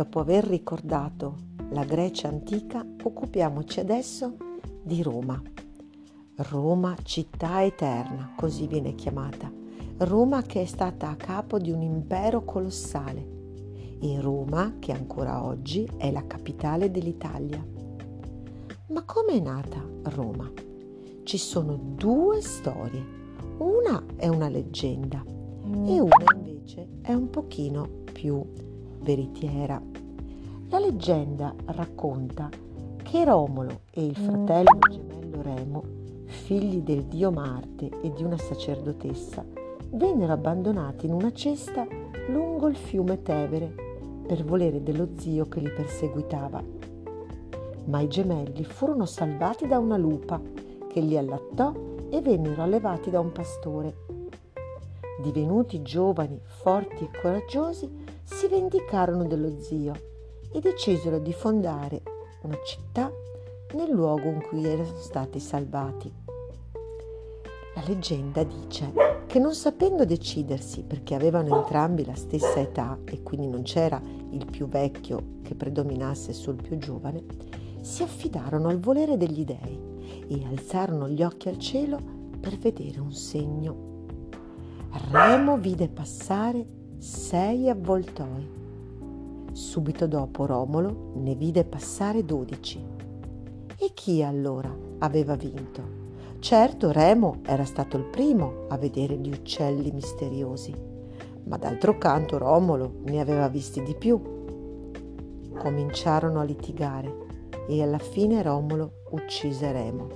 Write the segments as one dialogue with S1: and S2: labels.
S1: dopo aver ricordato la Grecia antica, occupiamoci adesso di Roma. Roma, città eterna, così viene chiamata. Roma che è stata a capo di un impero colossale. E Roma che ancora oggi è la capitale dell'Italia. Ma come è nata Roma? Ci sono due storie. Una è una leggenda e una invece è un pochino più veritiera. La leggenda racconta che Romolo e il fratello gemello Remo, figli del dio Marte e di una sacerdotessa, vennero abbandonati in una cesta lungo il fiume Tevere per volere dello zio che li perseguitava. Ma i gemelli furono salvati da una lupa che li allattò e vennero allevati da un pastore. Divenuti giovani, forti e coraggiosi, si vendicarono dello zio e decisero di fondare una città nel luogo in cui erano stati salvati. La leggenda dice che non sapendo decidersi perché avevano entrambi la stessa età e quindi non c'era il più vecchio che predominasse sul più giovane, si affidarono al volere degli dei e alzarono gli occhi al cielo per vedere un segno. Remo vide passare sei avvoltoi. Subito dopo Romolo ne vide passare dodici. E chi allora aveva vinto? Certo Remo era stato il primo a vedere gli uccelli misteriosi, ma d'altro canto Romolo ne aveva visti di più. Cominciarono a litigare e alla fine Romolo uccise Remo.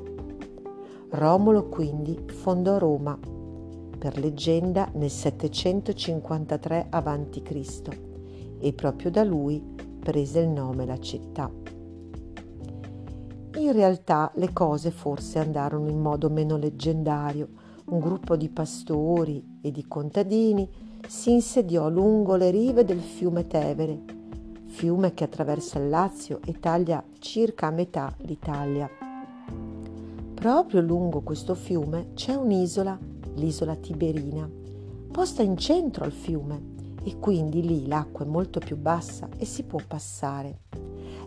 S1: Romolo quindi fondò Roma per leggenda nel 753 a.C. e proprio da lui prese il nome la città. In realtà le cose forse andarono in modo meno leggendario. Un gruppo di pastori e di contadini si insediò lungo le rive del fiume Tevere, fiume che attraversa il Lazio e taglia circa a metà l'Italia. Proprio lungo questo fiume c'è un'isola l'isola Tiberina, posta in centro al fiume e quindi lì l'acqua è molto più bassa e si può passare.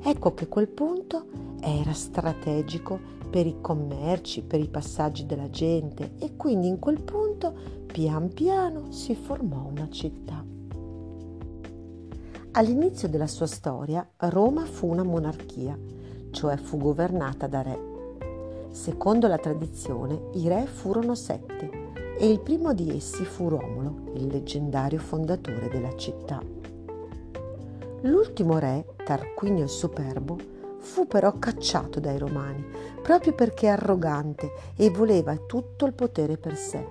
S1: Ecco che quel punto era strategico per i commerci, per i passaggi della gente e quindi in quel punto pian piano si formò una città. All'inizio della sua storia Roma fu una monarchia, cioè fu governata da re. Secondo la tradizione i re furono sette e il primo di essi fu Romolo, il leggendario fondatore della città. L'ultimo re, Tarquinio il Superbo, fu però cacciato dai romani proprio perché arrogante e voleva tutto il potere per sé.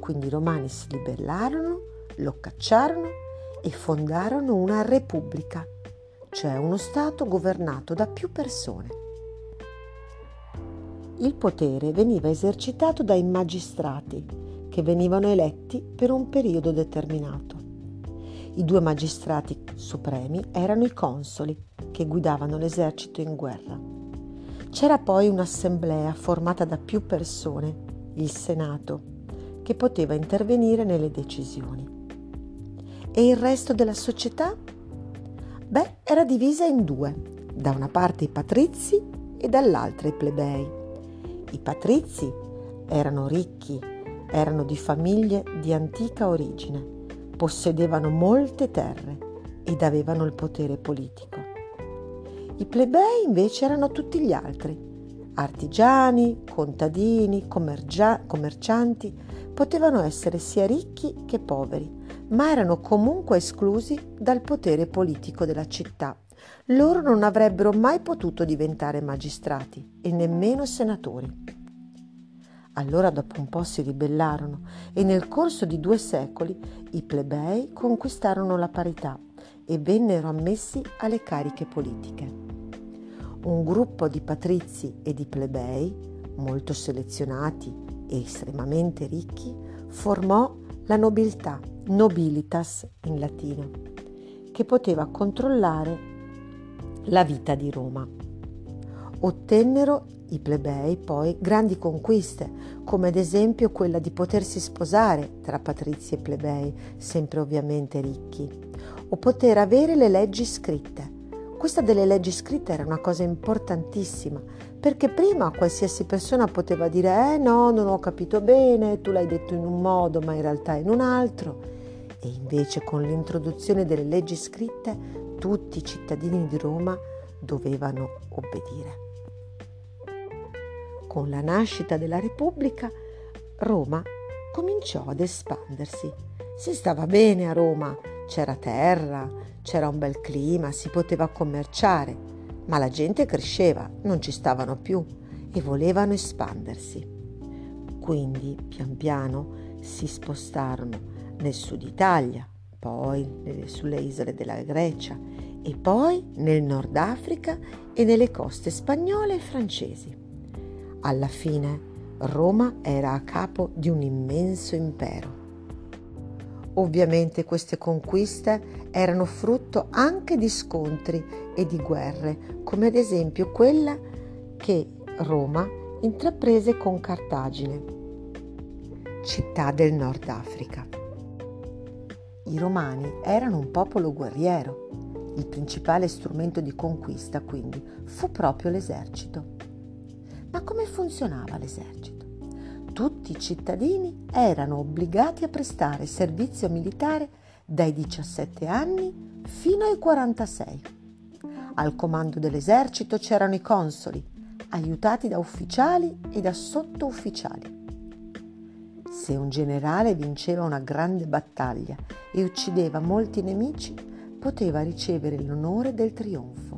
S1: Quindi i romani si ribellarono, lo cacciarono e fondarono una repubblica, cioè uno Stato governato da più persone il potere veniva esercitato dai magistrati, che venivano eletti per un periodo determinato. I due magistrati supremi erano i consoli, che guidavano l'esercito in guerra. C'era poi un'assemblea formata da più persone, il Senato, che poteva intervenire nelle decisioni. E il resto della società? Beh, era divisa in due, da una parte i patrizi e dall'altra i plebei. I patrizi erano ricchi, erano di famiglie di antica origine, possedevano molte terre ed avevano il potere politico. I plebei invece erano tutti gli altri, artigiani, contadini, commergia- commercianti, potevano essere sia ricchi che poveri, ma erano comunque esclusi dal potere politico della città loro non avrebbero mai potuto diventare magistrati e nemmeno senatori. Allora dopo un po' si ribellarono e nel corso di due secoli i plebei conquistarono la parità e vennero ammessi alle cariche politiche. Un gruppo di patrizi e di plebei, molto selezionati e estremamente ricchi, formò la nobiltà, nobilitas in latino, che poteva controllare la vita di Roma. Ottennero i plebei poi grandi conquiste, come ad esempio quella di potersi sposare tra patrizi e plebei, sempre ovviamente ricchi, o poter avere le leggi scritte. Questa delle leggi scritte era una cosa importantissima, perché prima qualsiasi persona poteva dire eh no, non ho capito bene, tu l'hai detto in un modo, ma in realtà in un altro. E invece con l'introduzione delle leggi scritte tutti i cittadini di Roma dovevano obbedire. Con la nascita della Repubblica, Roma cominciò ad espandersi. Si stava bene a Roma, c'era terra, c'era un bel clima, si poteva commerciare, ma la gente cresceva, non ci stavano più e volevano espandersi. Quindi, pian piano, si spostarono nel sud Italia, poi sulle isole della Grecia e poi nel Nord Africa e nelle coste spagnole e francesi. Alla fine Roma era a capo di un immenso impero. Ovviamente queste conquiste erano frutto anche di scontri e di guerre, come ad esempio quella che Roma intraprese con Cartagine, città del Nord Africa. I romani erano un popolo guerriero. Il principale strumento di conquista quindi fu proprio l'esercito. Ma come funzionava l'esercito? Tutti i cittadini erano obbligati a prestare servizio militare dai 17 anni fino ai 46. Al comando dell'esercito c'erano i consoli, aiutati da ufficiali e da sottufficiali. Se un generale vinceva una grande battaglia e uccideva molti nemici, poteva ricevere l'onore del trionfo.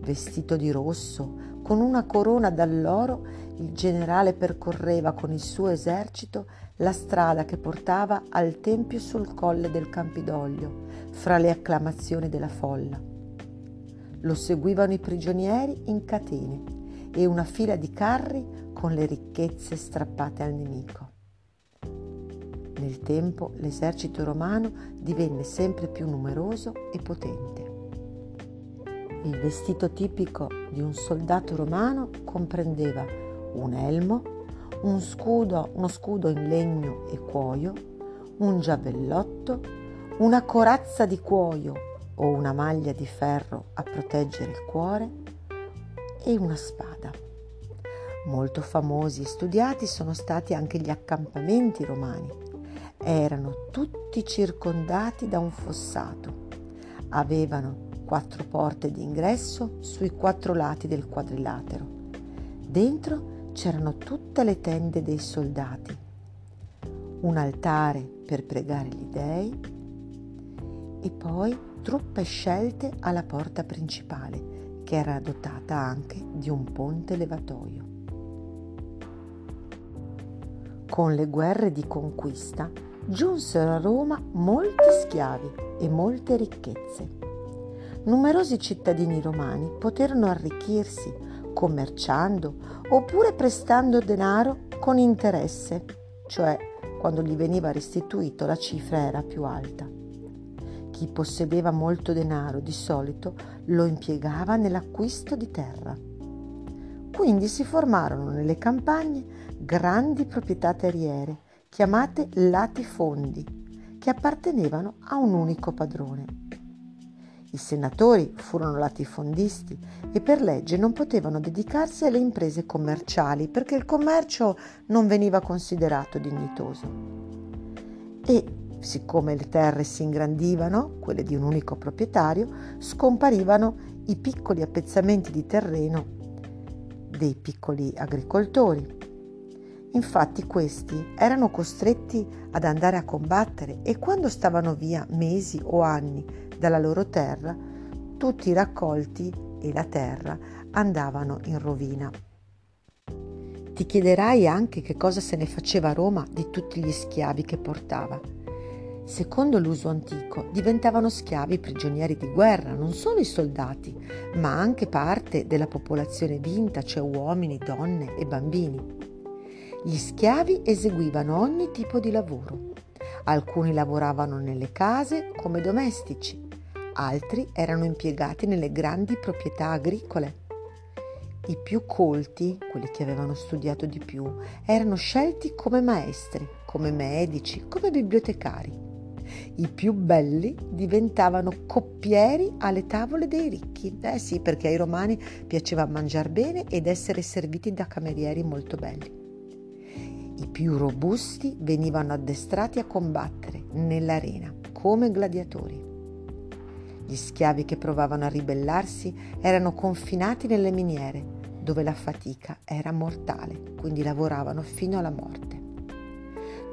S1: Vestito di rosso, con una corona d'alloro, il generale percorreva con il suo esercito la strada che portava al tempio sul colle del Campidoglio, fra le acclamazioni della folla. Lo seguivano i prigionieri in catene e una fila di carri con le ricchezze strappate al nemico. Nel tempo l'esercito romano divenne sempre più numeroso e potente. Il vestito tipico di un soldato romano comprendeva un elmo, un scudo, uno scudo in legno e cuoio, un giavellotto, una corazza di cuoio o una maglia di ferro a proteggere il cuore e una spada. Molto famosi e studiati sono stati anche gli accampamenti romani. Erano tutti circondati da un fossato. Avevano quattro porte d'ingresso sui quattro lati del quadrilatero. Dentro c'erano tutte le tende dei soldati, un altare per pregare gli dei e poi truppe scelte alla porta principale, che era dotata anche di un ponte levatoio. Con le guerre di conquista giunsero a Roma molti schiavi e molte ricchezze numerosi cittadini romani poterono arricchirsi commerciando oppure prestando denaro con interesse, cioè quando gli veniva restituito la cifra era più alta. Chi possedeva molto denaro di solito lo impiegava nell'acquisto di terra. Quindi si formarono nelle campagne grandi proprietà terriere chiamate latifondi, che appartenevano a un unico padrone. I senatori furono latifondisti e per legge non potevano dedicarsi alle imprese commerciali perché il commercio non veniva considerato dignitoso. E siccome le terre si ingrandivano, quelle di un unico proprietario, scomparivano i piccoli appezzamenti di terreno dei piccoli agricoltori. Infatti questi erano costretti ad andare a combattere e quando stavano via mesi o anni dalla loro terra, tutti i raccolti e la terra andavano in rovina. Ti chiederai anche che cosa se ne faceva a Roma di tutti gli schiavi che portava. Secondo l'uso antico, diventavano schiavi prigionieri di guerra non solo i soldati, ma anche parte della popolazione vinta, cioè uomini, donne e bambini. Gli schiavi eseguivano ogni tipo di lavoro. Alcuni lavoravano nelle case come domestici, altri erano impiegati nelle grandi proprietà agricole. I più colti, quelli che avevano studiato di più, erano scelti come maestri, come medici, come bibliotecari. I più belli diventavano coppieri alle tavole dei ricchi. Eh sì, perché ai romani piaceva mangiare bene ed essere serviti da camerieri molto belli. I più robusti venivano addestrati a combattere nell'arena come gladiatori. Gli schiavi che provavano a ribellarsi erano confinati nelle miniere, dove la fatica era mortale, quindi lavoravano fino alla morte.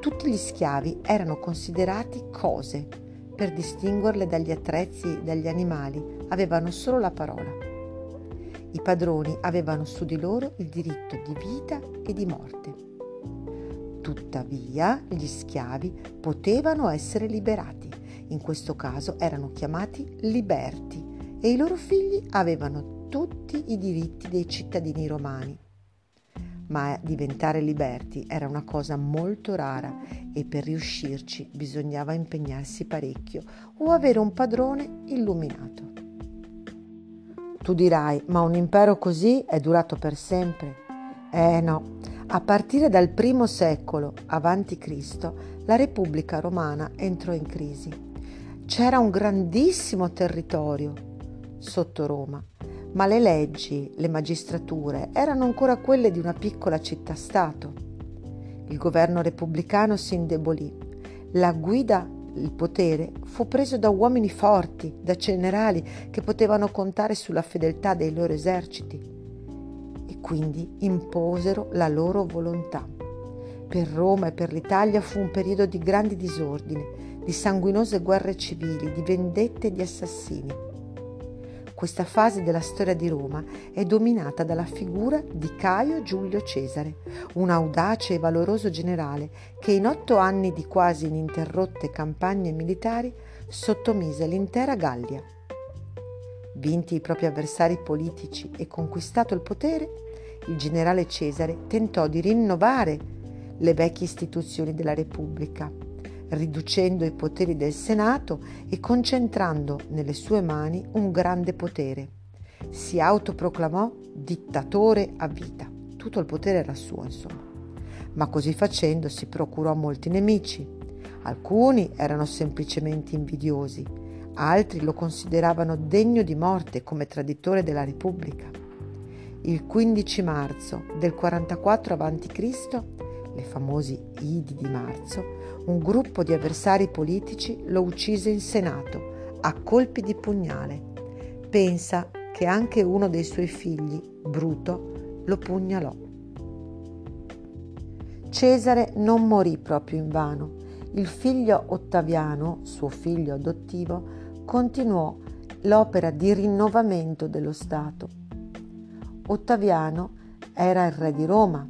S1: Tutti gli schiavi erano considerati cose. Per distinguerle dagli attrezzi e dagli animali avevano solo la parola. I padroni avevano su di loro il diritto di vita e di morte. Tuttavia gli schiavi potevano essere liberati. In questo caso erano chiamati liberti e i loro figli avevano tutti i diritti dei cittadini romani ma diventare liberti era una cosa molto rara e per riuscirci bisognava impegnarsi parecchio o avere un padrone illuminato. Tu dirai, ma un impero così è durato per sempre? Eh no, a partire dal primo secolo avanti Cristo la Repubblica romana entrò in crisi. C'era un grandissimo territorio sotto Roma ma le leggi, le magistrature erano ancora quelle di una piccola città-stato. Il governo repubblicano si indebolì. La guida, il potere, fu preso da uomini forti, da generali che potevano contare sulla fedeltà dei loro eserciti e quindi imposero la loro volontà. Per Roma e per l'Italia fu un periodo di grandi disordini, di sanguinose guerre civili, di vendette e di assassini. Questa fase della storia di Roma è dominata dalla figura di Caio Giulio Cesare, un audace e valoroso generale che in otto anni di quasi ininterrotte campagne militari sottomise l'intera Gallia. Vinti i propri avversari politici e conquistato il potere, il generale Cesare tentò di rinnovare le vecchie istituzioni della Repubblica riducendo i poteri del Senato e concentrando nelle sue mani un grande potere. Si autoproclamò dittatore a vita. Tutto il potere era suo, insomma. Ma così facendo si procurò molti nemici. Alcuni erano semplicemente invidiosi, altri lo consideravano degno di morte come traditore della Repubblica. Il 15 marzo del 44 a.C., le famosi Idi di marzo, un gruppo di avversari politici lo uccise in Senato a colpi di pugnale. Pensa che anche uno dei suoi figli, Bruto, lo pugnalò. Cesare non morì proprio invano. Il figlio Ottaviano, suo figlio adottivo, continuò l'opera di rinnovamento dello Stato. Ottaviano era il re di Roma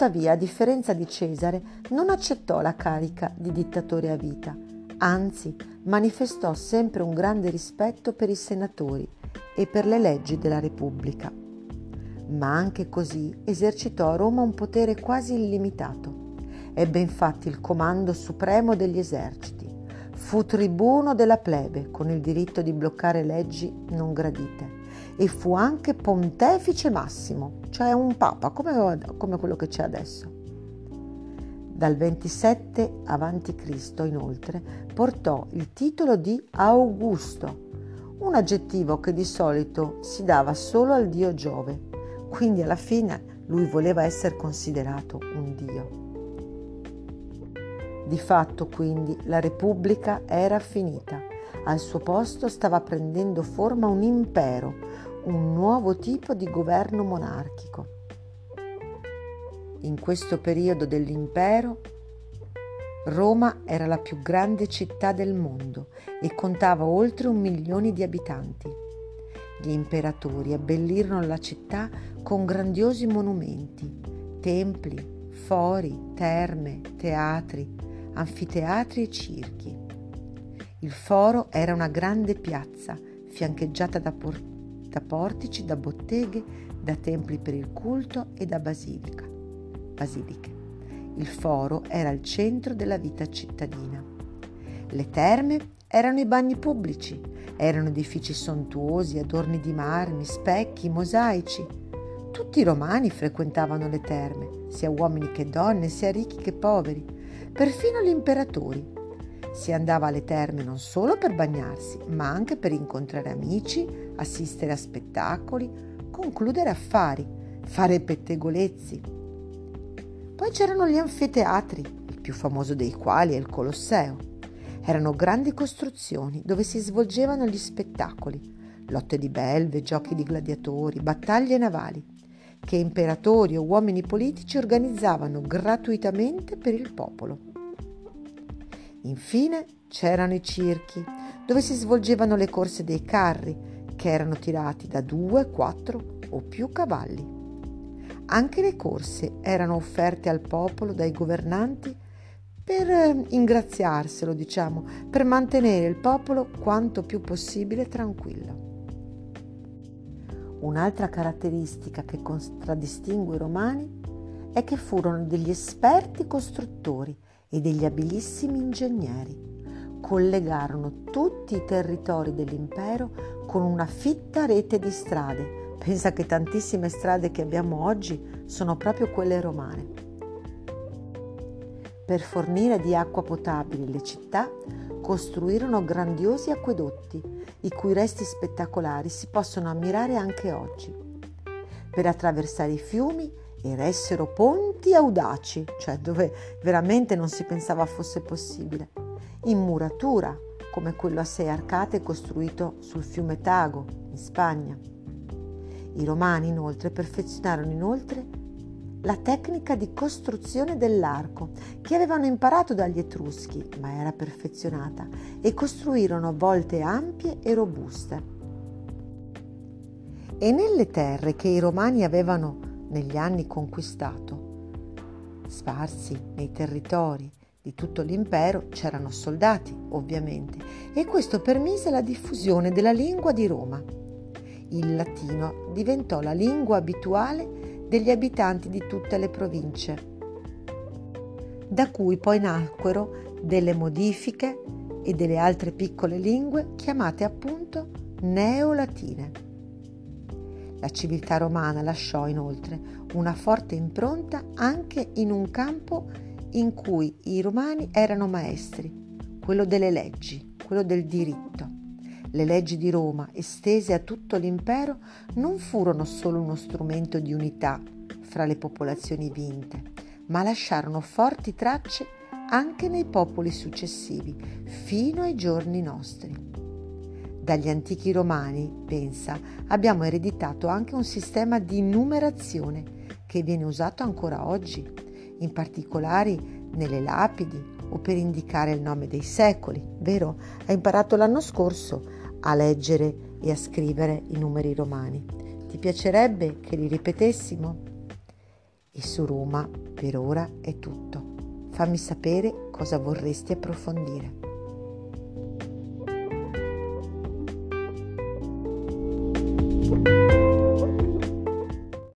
S1: Tuttavia, a differenza di Cesare, non accettò la carica di dittatore a vita, anzi manifestò sempre un grande rispetto per i senatori e per le leggi della Repubblica. Ma anche così esercitò a Roma un potere quasi illimitato. Ebbe infatti il comando supremo degli eserciti. Fu tribuno della plebe con il diritto di bloccare leggi non gradite e fu anche pontefice massimo, cioè un papa come, come quello che c'è adesso. Dal 27 a.C. inoltre portò il titolo di Augusto, un aggettivo che di solito si dava solo al dio Giove, quindi alla fine lui voleva essere considerato un dio. Di fatto quindi la Repubblica era finita, al suo posto stava prendendo forma un impero, un nuovo tipo di governo monarchico. In questo periodo dell'impero, Roma era la più grande città del mondo e contava oltre un milione di abitanti. Gli imperatori abbellirono la città con grandiosi monumenti, templi, fori, terme, teatri, anfiteatri e circhi. Il foro era una grande piazza fiancheggiata da portali da portici, da botteghe, da templi per il culto e da basilica. basiliche. Il foro era il centro della vita cittadina. Le terme erano i bagni pubblici, erano edifici sontuosi, adorni di marmi, specchi, mosaici. Tutti i romani frequentavano le terme, sia uomini che donne, sia ricchi che poveri, perfino gli imperatori. Si andava alle terme non solo per bagnarsi, ma anche per incontrare amici, assistere a spettacoli, concludere affari, fare pettegolezzi. Poi c'erano gli anfiteatri, il più famoso dei quali è il Colosseo. Erano grandi costruzioni dove si svolgevano gli spettacoli, lotte di belve, giochi di gladiatori, battaglie navali che imperatori o uomini politici organizzavano gratuitamente per il popolo. Infine c'erano i circhi, dove si svolgevano le corse dei carri, che erano tirati da due, quattro o più cavalli. Anche le corse erano offerte al popolo dai governanti per eh, ingraziarselo, diciamo, per mantenere il popolo quanto più possibile tranquillo. Un'altra caratteristica che contraddistingue i romani è che furono degli esperti costruttori e degli abilissimi ingegneri. Collegarono tutti i territori dell'impero con una fitta rete di strade. Pensa che tantissime strade che abbiamo oggi sono proprio quelle romane. Per fornire di acqua potabile le città, costruirono grandiosi acquedotti, i cui resti spettacolari si possono ammirare anche oggi. Per attraversare i fiumi eressero ponti audaci, cioè dove veramente non si pensava fosse possibile, in muratura, come quello a sei arcate costruito sul fiume Tago, in Spagna. I romani inoltre perfezionarono inoltre la tecnica di costruzione dell'arco che avevano imparato dagli Etruschi, ma era perfezionata, e costruirono volte ampie e robuste. E nelle terre che i romani avevano negli anni conquistato, sparsi nei territori di tutto l'impero, c'erano soldati, ovviamente, e questo permise la diffusione della lingua di Roma. Il latino diventò la lingua abituale degli abitanti di tutte le province, da cui poi nacquero delle modifiche e delle altre piccole lingue chiamate appunto neolatine. La civiltà romana lasciò inoltre una forte impronta anche in un campo in cui i romani erano maestri, quello delle leggi, quello del diritto. Le leggi di Roma, estese a tutto l'impero, non furono solo uno strumento di unità fra le popolazioni vinte, ma lasciarono forti tracce anche nei popoli successivi, fino ai giorni nostri. Dagli antichi romani, pensa, abbiamo ereditato anche un sistema di numerazione che viene usato ancora oggi, in particolare nelle lapidi o per indicare il nome dei secoli, vero? Hai imparato l'anno scorso a leggere e a scrivere i numeri romani. Ti piacerebbe che li ripetessimo? E su Roma per ora è tutto. Fammi sapere cosa vorresti approfondire.